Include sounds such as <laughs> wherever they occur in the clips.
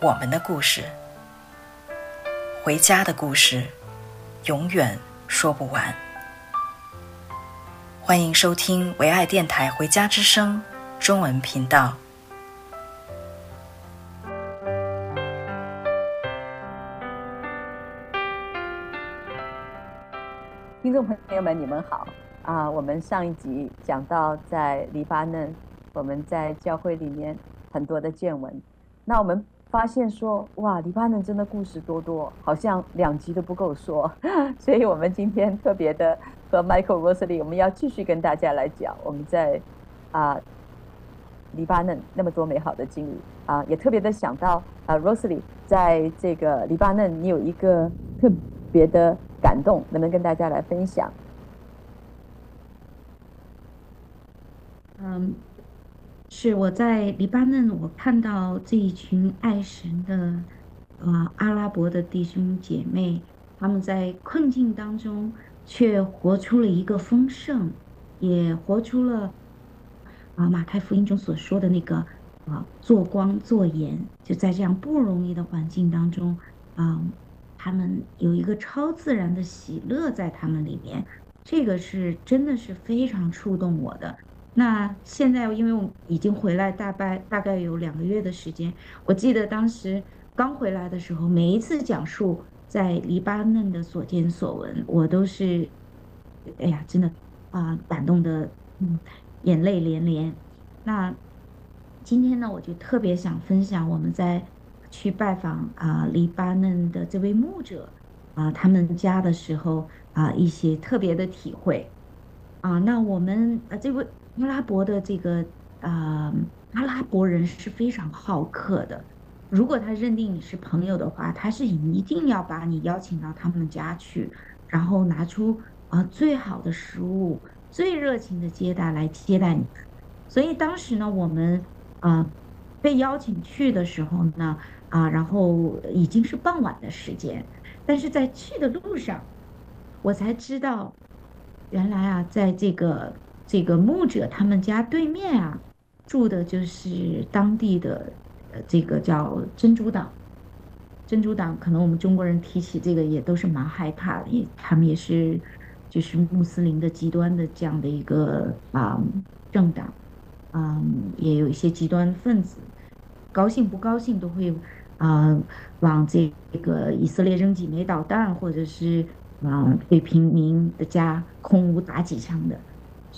我们的故事，回家的故事，永远说不完。欢迎收听唯爱电台《回家之声》中文频道。听众朋友们，你们好啊！我们上一集讲到在黎巴嫩，我们在教会里面很多的见闻。那我们。发现说哇，黎巴嫩真的故事多多，好像两集都不够说，<laughs> 所以我们今天特别的和 Michael Rosalie，我们要继续跟大家来讲我们在啊黎巴嫩那么多美好的经历啊，也特别的想到啊 Rosalie 在这个黎巴嫩，你有一个特别的感动，能不能跟大家来分享？嗯。是我在黎巴嫩，我看到这一群爱神的，啊、呃，阿拉伯的弟兄姐妹，他们在困境当中，却活出了一个丰盛，也活出了，啊，马太福音中所说的那个，啊，做光做盐，就在这样不容易的环境当中，啊，他们有一个超自然的喜乐在他们里面，这个是真的是非常触动我的。那现在，因为我已经回来大概大概有两个月的时间，我记得当时刚回来的时候，每一次讲述在黎巴嫩的所见所闻，我都是，哎呀，真的啊、感动的，嗯，眼泪连连。那今天呢，我就特别想分享我们在去拜访啊、黎巴嫩的这位牧者啊、他们家的时候啊、一些特别的体会啊、那我们啊、这位。阿拉伯的这个啊、呃，阿拉伯人是非常好客的。如果他认定你是朋友的话，他是一定要把你邀请到他们家去，然后拿出啊、呃、最好的食物、最热情的接待来接待你。所以当时呢，我们啊、呃、被邀请去的时候呢，啊、然后已经是傍晚的时间，但是在去的路上，我才知道，原来啊，在这个。这个牧者他们家对面啊，住的就是当地的，呃，这个叫真主党。真主党可能我们中国人提起这个也都是蛮害怕的，也他们也是，就是穆斯林的极端的这样的一个啊、政党，嗯，也有一些极端分子，高兴不高兴都会啊、嗯、往这个以色列扔几枚导弹，或者是啊对平民的家空无打几枪的。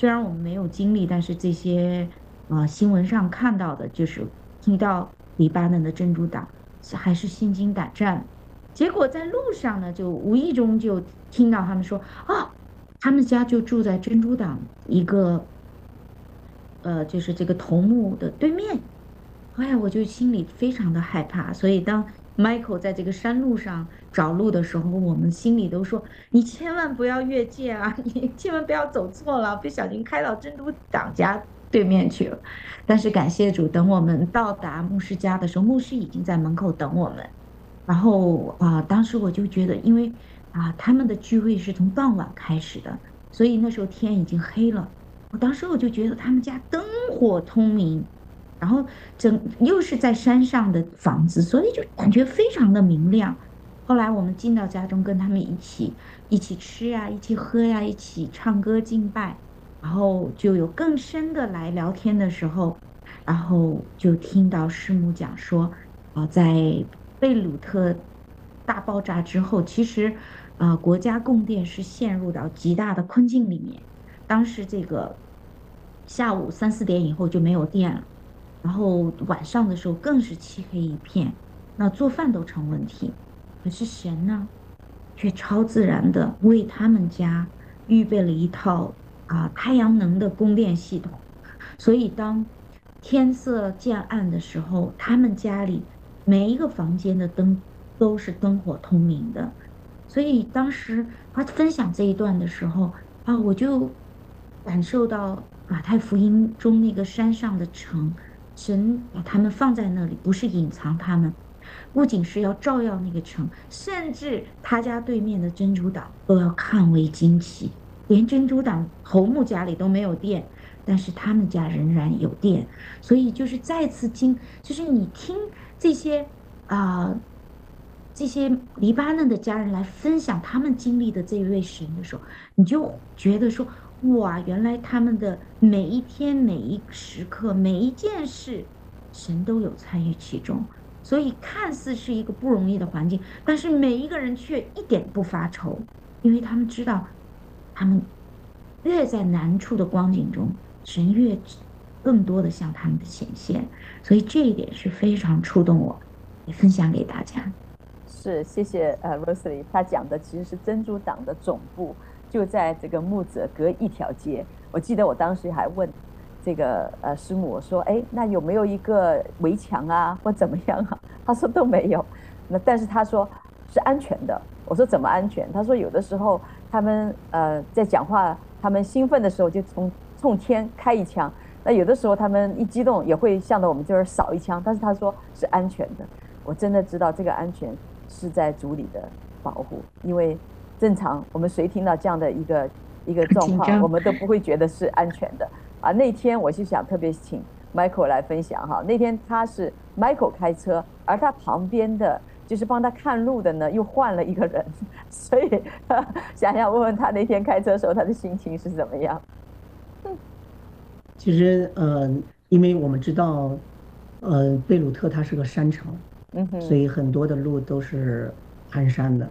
虽然我们没有经历，但是这些，呃，新闻上看到的，就是听到黎巴嫩的真主党，还是心惊胆战。结果在路上呢，就无意中就听到他们说，啊，他们家就住在真主党一个，呃，就是这个头目的对面。哎呀，我就心里非常的害怕。所以当 Michael 在这个山路上找路的时候，我们心里都说：“你千万不要越界啊！<laughs> 你千万不要走错了，不小心开到真主党家对面去了。”但是感谢主，等我们到达牧师家的时候，牧师已经在门口等我们。然后啊、当时我就觉得，因为啊、他们的聚会是从傍晚开始的，所以那时候天已经黑了。我当时我就觉得他们家灯火通明。然后整又是在山上的房子，所以就感觉非常的明亮。后来我们进到家中，跟他们一起一起吃呀，一起喝呀，一起唱歌敬拜，然后就有更深的来聊天的时候，然后就听到师母讲说，啊，在贝鲁特大爆炸之后，其实啊，国家供电是陷入到极大的困境里面。当时这个下午三四点以后就没有电了。然后晚上的时候更是漆黑一片，那做饭都成问题。可是神呢，却超自然的为他们家预备了一套啊太阳能的供电系统。所以当天色渐暗的时候，他们家里每一个房间的灯都是灯火通明的。所以当时他分享这一段的时候啊，我就感受到马太福音中那个山上的城，神把他们放在那里，不是隐藏他们，不仅是要照耀那个城，甚至他家对面的珍珠岛都要看为惊奇。连珍珠党侯木家里都没有电，但是他们家仍然有电，所以就是再次经，就是你听这些啊、这些黎巴嫩的家人来分享他们经历的这一位神的时候，你就觉得说，哇，原来他们的每一天、每一时刻、每一件事，神都有参与其中，所以看似是一个不容易的环境，但是每一个人却一点不发愁，因为他们知道。他们越在难处的光景中，神越更多的向他们的显现，所以这一点是非常触动我，也分享给大家。是，谢谢呃，Rosely，他讲的其实是珍珠党的总部就在这个木泽隔一条街。我记得我当时还问这个呃师母，我说，哎，那有没有一个围墙啊，或怎么样啊？他说都没有。那但是他说是安全的。我说怎么安全？他说有的时候。他们呃在讲话，他们兴奋的时候就从冲天开一枪，那有的时候他们一激动也会向着我们这儿扫一枪，但是他说是安全的。我真的知道这个安全是在组里的保护，因为正常我们谁听到这样的一个一个状况，我们都不会觉得是安全的啊。那天我就想特别请 Michael 来分享哈，那天他是 Michael 开车，而他旁边的。就是帮他看路的呢，又换了一个人，<laughs> 所以想想问问他那天开车的时候他的心情是怎么样？其实，呃，因为我们知道，呃，贝鲁特它是个山城，嗯哼，所以很多的路都是盘山的。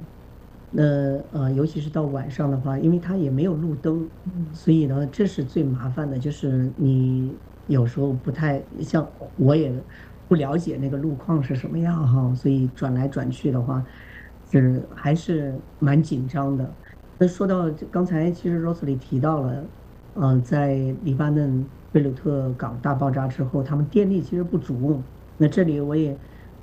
那呃，尤其是到晚上的话，因为它也没有路灯，所以呢，这是最麻烦的，就是你有时候不太像我也。不了解那个路况是什么样哈，所以转来转去的话，是还是蛮紧张的。那说到刚才，其实 Rosely 提到了，嗯，在黎巴嫩贝鲁特港大爆炸之后，他们电力其实不足。那这里我也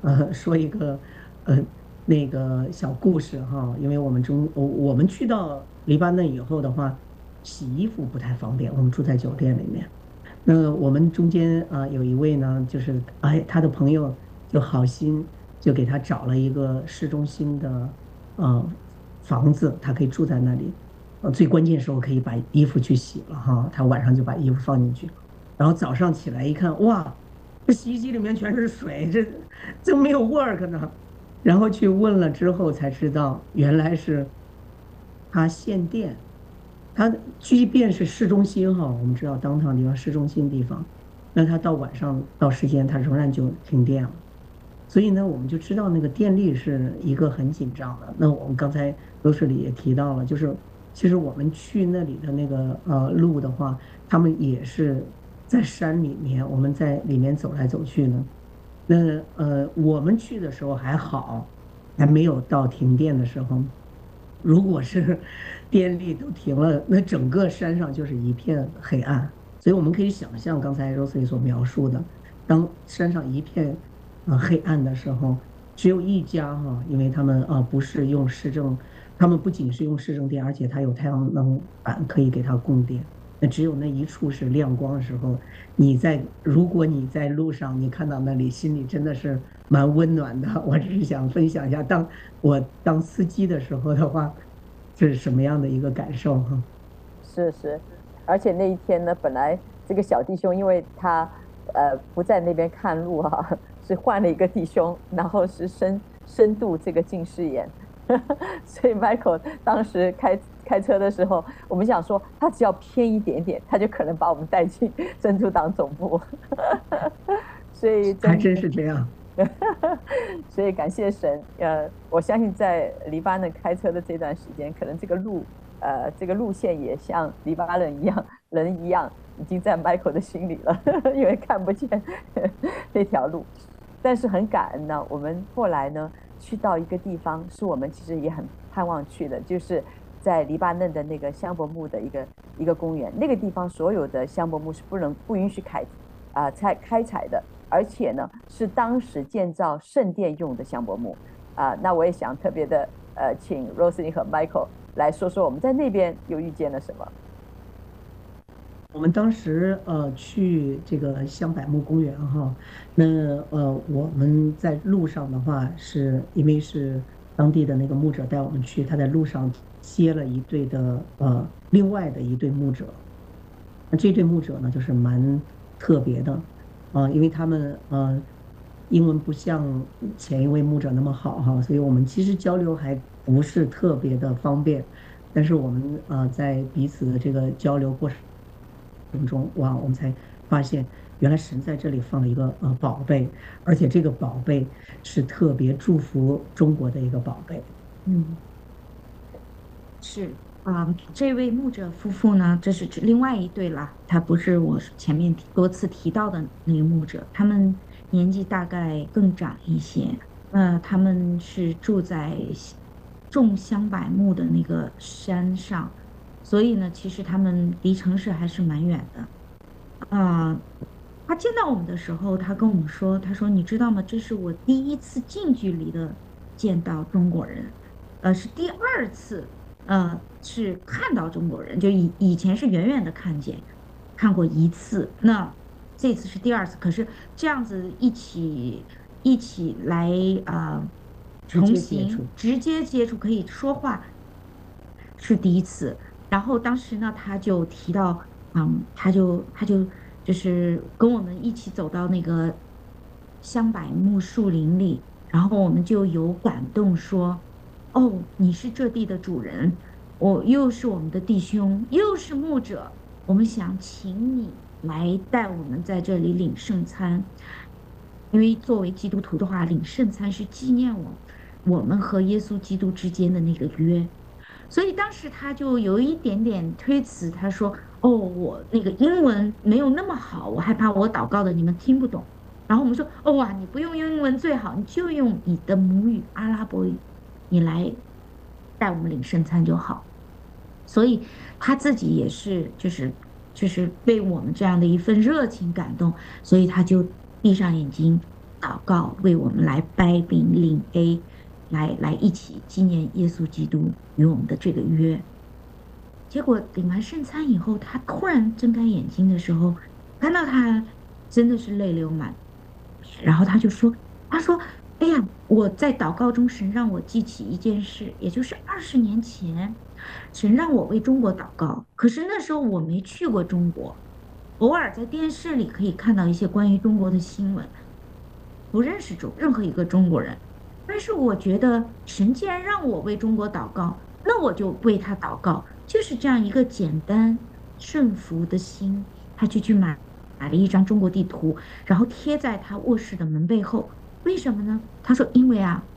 呃说一个呃那个小故事哈，因为我们中我我们去到黎巴嫩以后的话，洗衣服不太方便，我们住在酒店里面。那我们中间啊有一位呢，就是哎他的朋友就好心就给他找了一个市中心的呃房子，他可以住在那里，呃最关键时候可以把衣服去洗了哈，他晚上就把衣服放进去，然后早上起来一看，哇，这洗衣机里面全是水，这这没有 work 呢，然后去问了之后才知道原来是他限电。它即便是市中心哈，我们知道当趟地方市中心地方，那它到晚上到时间它仍然就停电了，所以呢，我们就知道那个电力是一个很紧张的。那我们刚才罗士里也提到了，就是其实我们去那里的那个呃路的话，他们也是在山里面，我们在里面走来走去呢。那呃我们去的时候还好，还没有到停电的时候。如果是 <laughs> 电力都停了，那整个山上就是一片黑暗。所以我们可以想象刚才 Rosie 所描述的，当山上一片呃黑暗的时候，只有一家哈，因为他们啊不是用市政，他们不仅是用市政电，而且它有太阳能板可以给它供电。那只有那一处是亮光的时候，你在如果你在路上，你看到那里，心里真的是。蛮温暖的，我只是想分享一下，当我当司机的时候的话，<laughs> 这是什么样的一个感受哈？是是，而且那一天呢，本来这个小弟兄因为他呃不在那边看路哈、<laughs> 是换了一个弟兄，然后是深深度这个近视眼，<laughs> 所以 Michael 当时开开车的时候，我们想说他只要偏一点点，他就可能把我们带进珍珠党总部，<laughs> 所以还真是这样。<laughs> 所以感谢神，呃，我相信在黎巴嫩开车的这段时间，可能这个路，呃，这个路线也像黎巴嫩一样，人一样，已经在 Michael 的心里了，<laughs> 因为看不见那条路。但是很感恩呢，我们后来呢，去到一个地方，是我们其实也很盼望去的，就是在黎巴嫩的那个香柏木的一个一个公园。那个地方所有的香柏木是不能不允许开，啊、呃，采开采的。而且呢是当时建造圣殿用的香柏木啊。那我也想特别的呃，请 Rosalie 和 Michael 来说说我们在那边又遇见了什么。我们当时呃去这个香柏木公园哈，那呃我们在路上的话，是因为是当地的那个牧者带我们去，他在路上接了一对的呃另外的一对牧者，那这对牧者呢就是蛮特别的啊，因为他们呃英文不像前一位牧者那么好哈，所以我们其实交流还不是特别的方便，但是我们呃在彼此的这个交流过程。中哇，我们才发现原来神在这里放了一个呃宝贝，而且这个宝贝是特别祝福中国的一个宝贝。嗯，是啊，这位牧者夫妇呢，这是另外一对了，他不是我前面多次提到的那个牧者，他们年纪大概更长一些。呃，他们是住在种香柏木的那个山上。所以呢，其实他们离城市还是蛮远的，啊、他见到我们的时候，他跟我们说：“他说，你知道吗？这是我第一次近距离的见到中国人，呃，是第二次，呃，是看到中国人，就以以前是远远的看见，看过一次，那这次是第二次。可是这样子一起一起来啊、呃，重新直接接触，可以说话，是第一次。”然后当时呢，他就提到，嗯，他就他就就是跟我们一起走到那个香柏木树林里，然后我们就有感动说，哦，你是这地的主人，我又是我们的弟兄，又是牧者，我们想请你来带我们在这里领圣餐，因为作为基督徒的话，领圣餐是纪念我我们和耶稣基督之间的那个约。所以当时他就有一点点推辞，他说：“哦，我那个英文没有那么好，我害怕我祷告的你们听不懂。”然后我们说：“哦哇，你不用英文最好，你就用你的母语阿拉伯语，你来带我们领圣餐就好。”所以他自己也是，就是就是被我们这样的一份热情感动，所以他就闭上眼睛祷告，为我们来掰饼领 A。来来一起纪念耶稣基督与我们的这个约。结果领完圣餐以后，他突然睁开眼睛的时候，看到他真的是泪流满，然后他就说：“他说，哎呀，我在祷告中，神让我记起一件事，也就是二十年前，神让我为中国祷告。可是那时候我没去过中国，偶尔在电视里可以看到一些关于中国的新闻，不认识中任何一个中国人。”但是我觉得神既然让我为中国祷告，那我就为他祷告，就是这样一个简单顺服的心。他就去买买了一张中国地图，然后贴在他卧室的门背后。为什么呢？他说：“因为啊，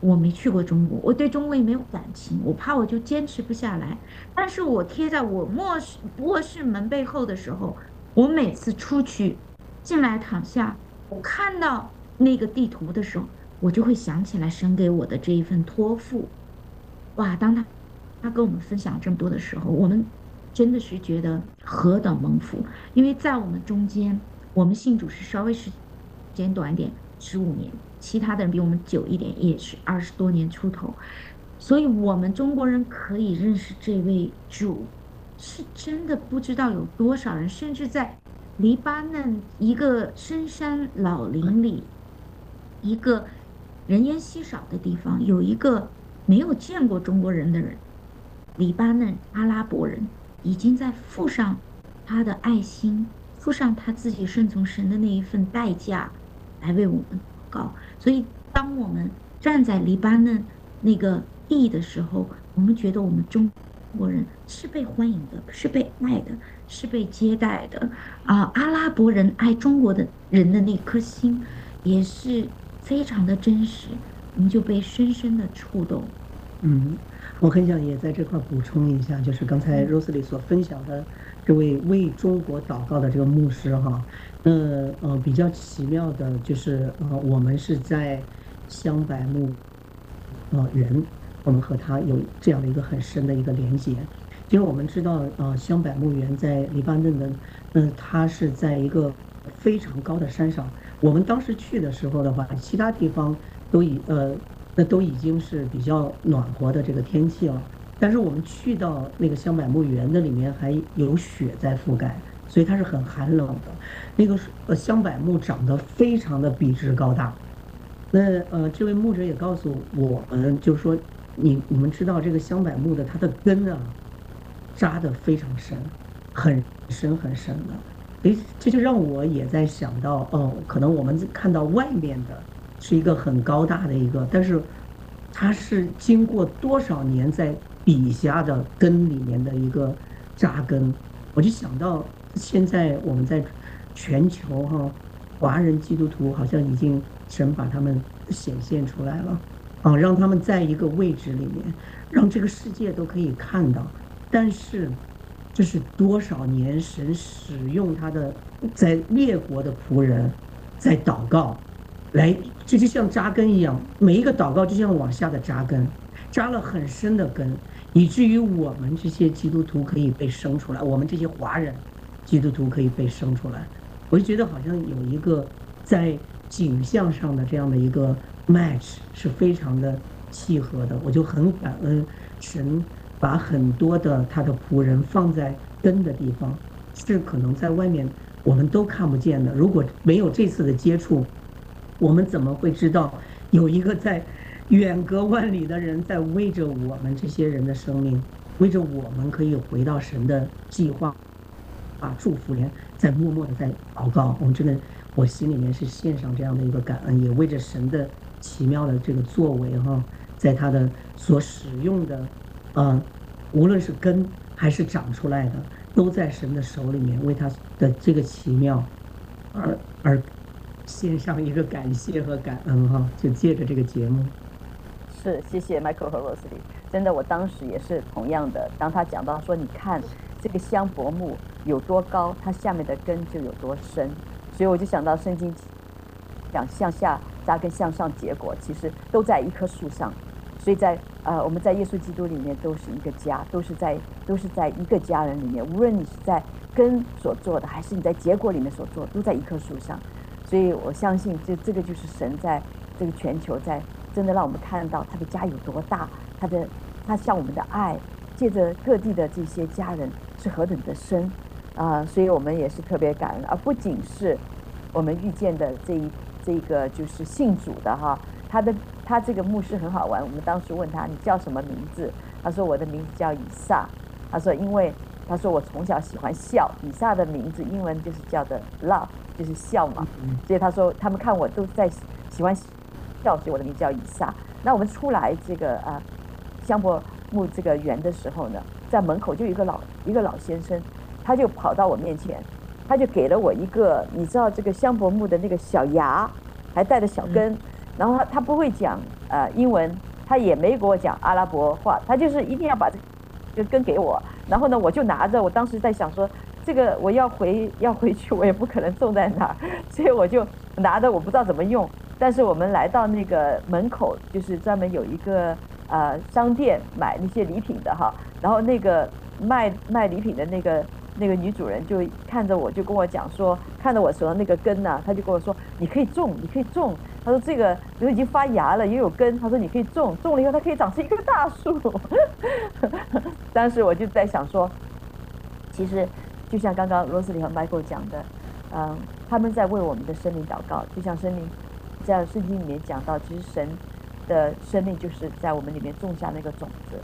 我没去过中国，我对中国也没有感情，我怕我就坚持不下来。但是我贴在我卧室卧室门背后的时候，我每次出去进来躺下，我看到那个地图的时候。”我就会想起来神给我的这一份托付，哇！当他他跟我们分享这么多的时候，我们真的是觉得何等蒙福。因为在我们中间，我们信主是稍微时间短一点，十五年；其他的人比我们久一点，也是二十多年出头。所以，我们中国人可以认识这位主，是真的不知道有多少人，甚至在黎巴嫩一个深山老林里，一个。人烟稀少的地方，有一个没有见过中国人的人，黎巴嫩阿拉伯人，已经在付上他的爱心，付上他自己顺从神的那一份代价，来为我们祷告。所以，当我们站在黎巴嫩那个地的时候，我们觉得我们中国人是被欢迎的，是被爱的，是被接待的。啊，阿拉伯人爱中国的人的那颗心，也是。非常的真实，我们就被深深的触动。嗯，我很想也在这块补充一下，就是刚才 Rosalie 所分享的这位为中国祷告的这个牧师哈，那呃比较奇妙的就是呃我们是在香柏木呃人，我们和他有这样的一个很深的一个连接，因为我们知道呃香柏木园在黎巴嫩的，嗯、呃，它是在一个非常高的山上。我们当时去的时候的话，其他地方都已呃，那都已经是比较暖和的这个天气了。但是我们去到那个香柏木园的里面，还有雪在覆盖，所以它是很寒冷的。那个呃香柏木长得非常的笔直高大。那呃，这位牧者也告诉我们，就是说，你你们知道这个香柏木的它的根啊，扎得非常深，很深很深的。诶，这就让我也在想到，哦，可能我们看到外面的是一个很高大的一个，但是它是经过多少年在底下的根里面的一个扎根。我就想到现在我们在全球哈，华人基督徒好像已经。神把他们显现出来了，啊，让他们在一个位置里面，让这个世界都可以看到。但是，这是多少年神使用他的在列国的仆人，在祷告，来，这就像扎根一样，每一个祷告就像往下的扎根，扎了很深的根，以至于我们这些基督徒可以被生出来，我们这些华人基督徒可以被生出来。我就觉得好像有一个在。景象上的这样的一个 match 是非常的契合的，我就很感恩神把很多的他的仆人放在灯的地方，是可能在外面我们都看不见的。如果没有这次的接触，我们怎么会知道有一个在远隔万里的人在为着我们这些人的生命，为着我们可以回到神的计划，把祝福连在默默的在祷告，我们真的。我心里面是献上这样的一个感恩，也为着神的奇妙的这个作为哈，在他的所使用的，呃，无论是根还是长出来的，都在神的手里面，为他的这个奇妙而而献上一个感谢和感恩哈，就借着这个节目。是，谢谢 Michael 和 Rosely，真的，我当时也是同样的，当他讲到说，你看这个香柏木有多高，它下面的根就有多深。所以我就想到圣经讲向下扎根向上结果，其实都在一棵树上。所以在呃我们在耶稣基督里面都是一个家，都是在都是在一个家人里面。无论你是在根所做的，还是你在结果里面所做，都在一棵树上。所以我相信这这个就是神在这个全球在真的让我们看到他的家有多大，他的他向我们的爱借着各地的这些家人是何等的深。啊，所以我们也是特别感恩，而不仅是我们遇见的这一这个就是信主的哈，他的他这个牧师很好玩。我们当时问他，你叫什么名字？他说我的名字叫以撒。他说因为他说我从小喜欢笑，以撒的名字英文就是叫的 love，就是笑嘛。所以他说他们看我都在喜欢笑，所以我的名字叫以撒。那我们出来这个啊香柏木这个园的时候呢，在门口就有一个老一个老先生。他就跑到我面前，他就给了我一个，你知道这个香柏木的那个小芽，还带着小根，然后他他不会讲呃英文，他也没给我讲阿拉伯话，他就是一定要把这个根给我，然后呢我就拿着，我当时在想说这个我要回要回去，我也不可能种在那儿，所以我就拿着，我不知道怎么用，但是我们来到那个门口，就是专门有一个呃商店买那些礼品的哈，然后那个卖卖礼品的那个。那个女主人就看着我，就跟我讲说，看着我手上那个根呢，她就跟我说，你可以种，你可以种。她说这个都已经发芽了，也有根。她说你可以种，种了以后它可以长成一棵大树。<laughs> 当时我就在想说，其实就像刚刚罗斯里和 Michael 讲的，嗯，他们在为我们的生命祷告，就像生命在圣经里面讲到，其实神的生命就是在我们里面种下那个种子。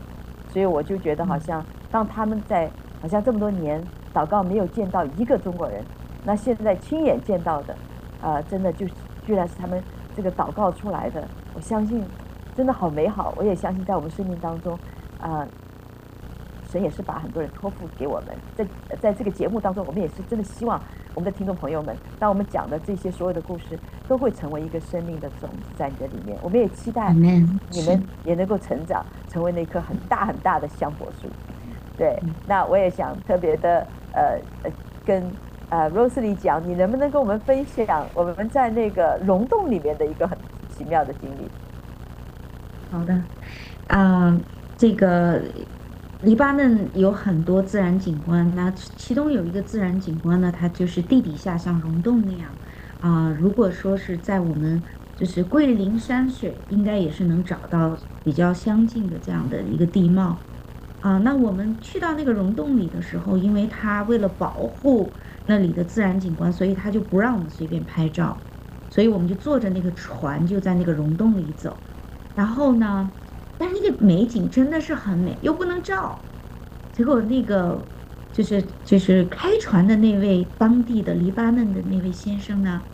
所以我就觉得好像当他们在好像这么多年。祷告没有见到一个中国人，那现在亲眼见到的，呃，真的就居然是他们这个祷告出来的。我相信，真的好美好。我也相信，在我们生命当中，啊、呃，神也是把很多人托付给我们。在在这个节目当中，我们也是真的希望我们的听众朋友们，当我们讲的这些所有的故事，都会成为一个生命的种子在你的里面。我们也期待你们也能够成长，成为那棵很大很大的香柏树。对，那我也想特别的。呃呃，跟呃 Rosely 讲，你能不能跟我们分享我们在那个溶洞里面的一个很奇妙的经历？好的，啊、呃，这个黎巴嫩有很多自然景观，那其中有一个自然景观呢，它就是地底下像溶洞那样，啊、如果说是在我们就是桂林山水，应该也是能找到比较相近的这样的一个地貌，啊、那我们去到那个溶洞里的时候，因为它为了保护那里的自然景观，所以它就不让我们随便拍照，所以我们就坐着那个船就在那个溶洞里走，然后呢。但是那个美景真的是很美，又不能照。结果那个就是就是开船的那位当地的黎巴嫩的那位先生呢，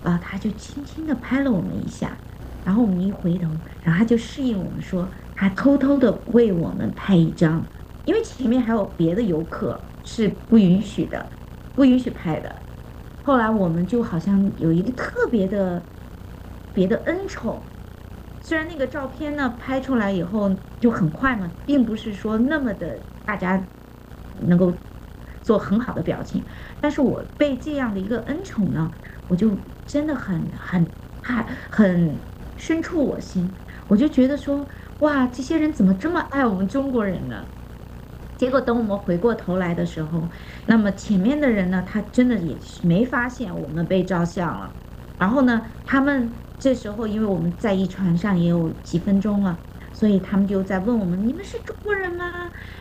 啊，他就轻轻地拍了我们一下，然后我们一回头，然后他就示意我们说，他偷偷的为我们拍一张，因为前面还有别的游客是不允许的，不允许拍的。后来我们就好像有一个特别的别的恩宠。虽然那个照片呢拍出来以后就很快嘛，并不是说那么的大家能够做很好的表情，但是我被这样的一个恩宠呢，我就真的很很很很深处我心，我就觉得说哇，这些人怎么这么爱我们中国人呢？结果等我们回过头来的时候，那么前面的人呢，他真的也没发现我们被照相了，然后呢，他们。这时候，因为我们在一船上也有几分钟了，所以他们就在问我们：“你们是中国人吗？”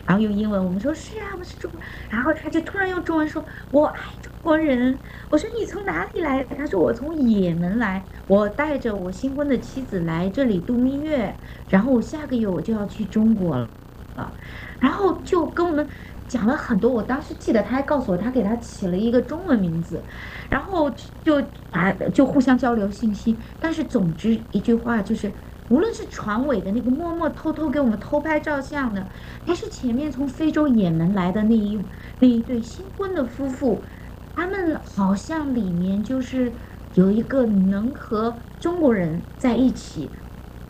然后用英文我们说：“是啊，我们是中国。”然后他就突然用中文说：“我爱中国人。”我说：“你从哪里来？”他说：“我从也门来，我带着我新婚的妻子来这里度蜜月，然后我下个月我就要去中国了。”啊，然后就跟我们。讲了很多，我当时记得他还告诉我，他给他起了一个中文名字，然后就啊就互相交流信息。但是总之一句话就是，无论是船尾的那个默默偷偷给我们偷拍照相的，还是前面从非洲也门来的那一那一对新婚的夫妇，他们好像里面就是有一个能和中国人在一起。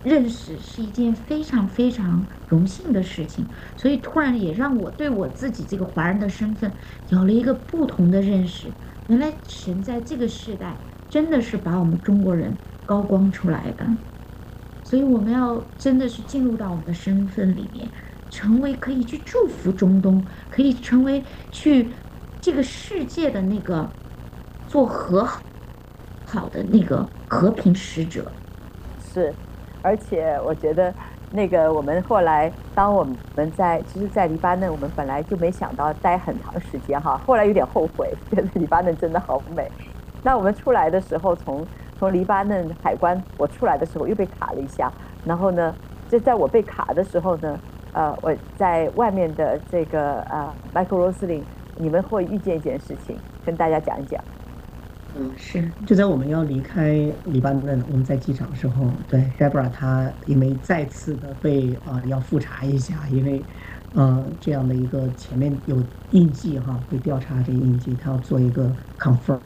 认识是一件非常非常荣幸的事情，所以突然也让我对我自己这个华人的身份有了一个不同的认识。原来神在这个时代真的是把我们中国人高光出来的，所以我们要真的是进入到我们的身份里面，成为可以去祝福中东，可以成为去这个世界的那个做和好的那个和平使者。是。而且我觉得，那个我们后来，当我们在，其实，在黎巴嫩，我们本来就没想到待很长时间哈。后来有点后悔，觉得黎巴嫩真的好美。那我们出来的时候，从从黎巴嫩海关，我出来的时候又被卡了一下。然后呢，就在我被卡的时候呢，呃，我在外面的这个呃，Michael Roslin，你们会遇见一件事情，跟大家讲一讲。嗯，是就在我们要离开黎巴嫩，我们在机场的时候，对 Deborah 她因为再次的被啊、呃、要复查一下，因为呃这样的一个前面有印记哈，会调查这个印记，她要做一个 confirm。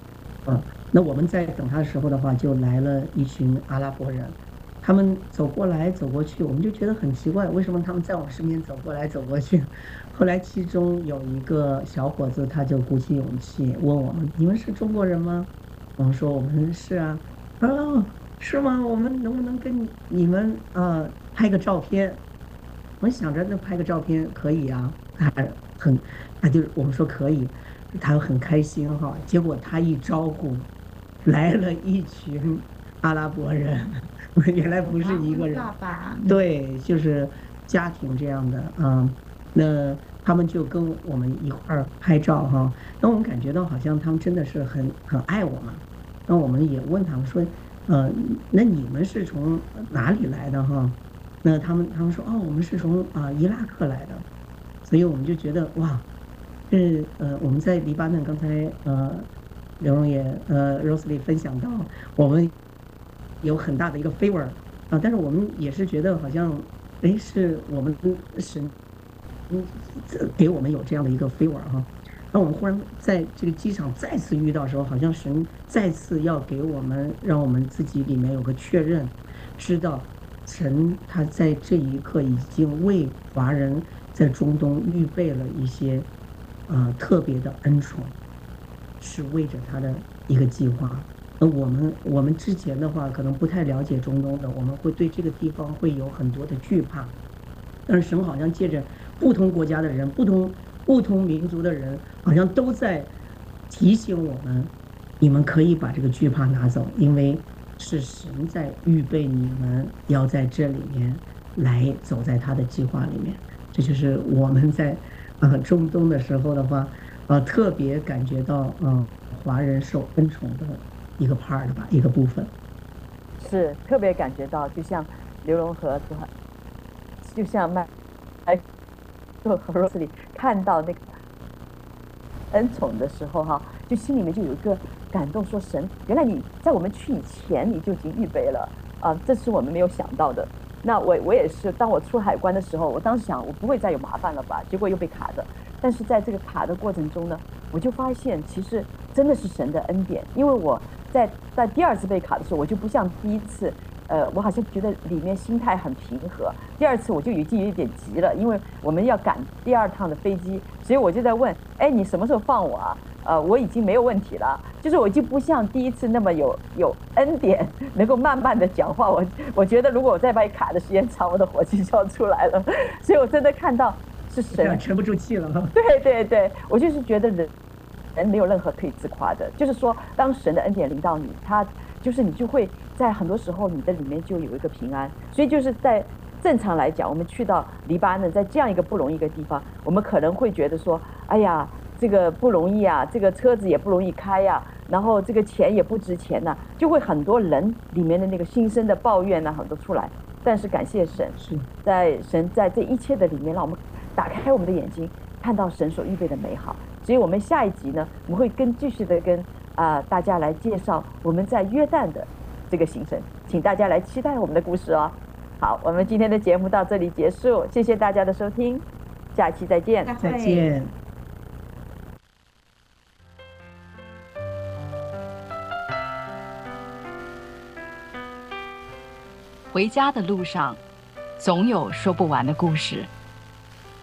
嗯，那我们在等他的时候的话，就来了一群阿拉伯人，他们走过来走过去，我们就觉得很奇怪，为什么他们在我身边走过来走过去？<laughs> 后来其中有一个小伙子，他就鼓起勇气问我们：“你们是中国人吗？”我们说我们是啊，哦，是吗？我们能不能跟你们呃拍个照片？我想着那拍个照片可以啊，他很，他就我们说可以，他很开心哈。结果他一招呼，来了一群阿拉伯人，原来不是一个人，对，就是家庭这样的啊，嗯，那。他们就跟我们一块儿拍照哈，那我们感觉到好像他们真的是很很爱我们。那我们也问他们说，呃，那你们是从哪里来的哈？那他们他们说，哦，我们是从啊、呃、伊拉克来的。所以我们就觉得哇，是呃我们在黎巴嫩刚才呃刘刘荣也呃 Rosely 分享到，我们有很大的一个 favor 啊，但是我们也是觉得好像哎是我们神。嗯，给我们有这样的一个 favor 哈，那我们忽然在这个机场再次遇到的时候，好像神再次要给我们，让我们自己里面有个确认，知道神他在这一刻已经为华人在中东预备了一些啊、特别的恩宠，是为着他的一个计划。那我们我们之前的话可能不太了解中东的，我们会对这个地方会有很多的惧怕，但是神好像借着。不同国家的人、不同不同民族的人，好像都在提醒我们：你们可以把这个惧怕拿走，因为是神在预备你们要在这里面来走在他的计划里面。这就是我们在啊中东的时候的话，啊特别感觉到嗯华人受恩宠的一个 part 吧，一个部分。是特别感觉到，就像刘荣和的话，就像麦哎，就和罗斯里看到那个恩宠的时候哈，就心里面就有一个感动，说神，原来你在我们去以前你就已经预备了啊，这是我们没有想到的。那我我也是，当我出海关的时候，我当时想我不会再有麻烦了吧，结果又被卡着。但是在这个卡的过程中呢，我就发现其实真的是神的恩典，因为我。在在第二次被卡的时候，我就不像第一次，呃，我好像觉得里面心态很平和。第二次我就已经有一点急了，因为我们要赶第二趟的飞机，所以我就在问，哎，你什么时候放我啊？呃，我已经没有问题了，就是我已经不像第一次那么有有恩典，能够慢慢的讲话。我我觉得如果我再把你卡的时间长，我的火气就要出来了。所以我真的看到是神 <laughs> 沉不住气了。<laughs> 对对对，我就是觉得人。人没有任何可以自夸的，就是说，当神的恩典临到你，他就是你就会在很多时候你的里面就有一个平安。所以就是在正常来讲，我们去到黎巴嫩，在这样一个不容易的地方，我们可能会觉得说，哎呀，这个不容易啊，这个车子也不容易开呀，然后这个钱也不值钱呐，就会很多人里面的那个心声的抱怨呐，很多出来。但是感谢神，在神在这一切的里面，让我们打开我们的眼睛，看到神所预备的美好。所以我们下一集呢，我们会跟继续的跟啊、呃、大家来介绍我们在约旦的这个行程，请大家来期待我们的故事哦。好，我们今天的节目到这里结束，谢谢大家的收听，下期再见，再见。回家的路上，总有说不完的故事，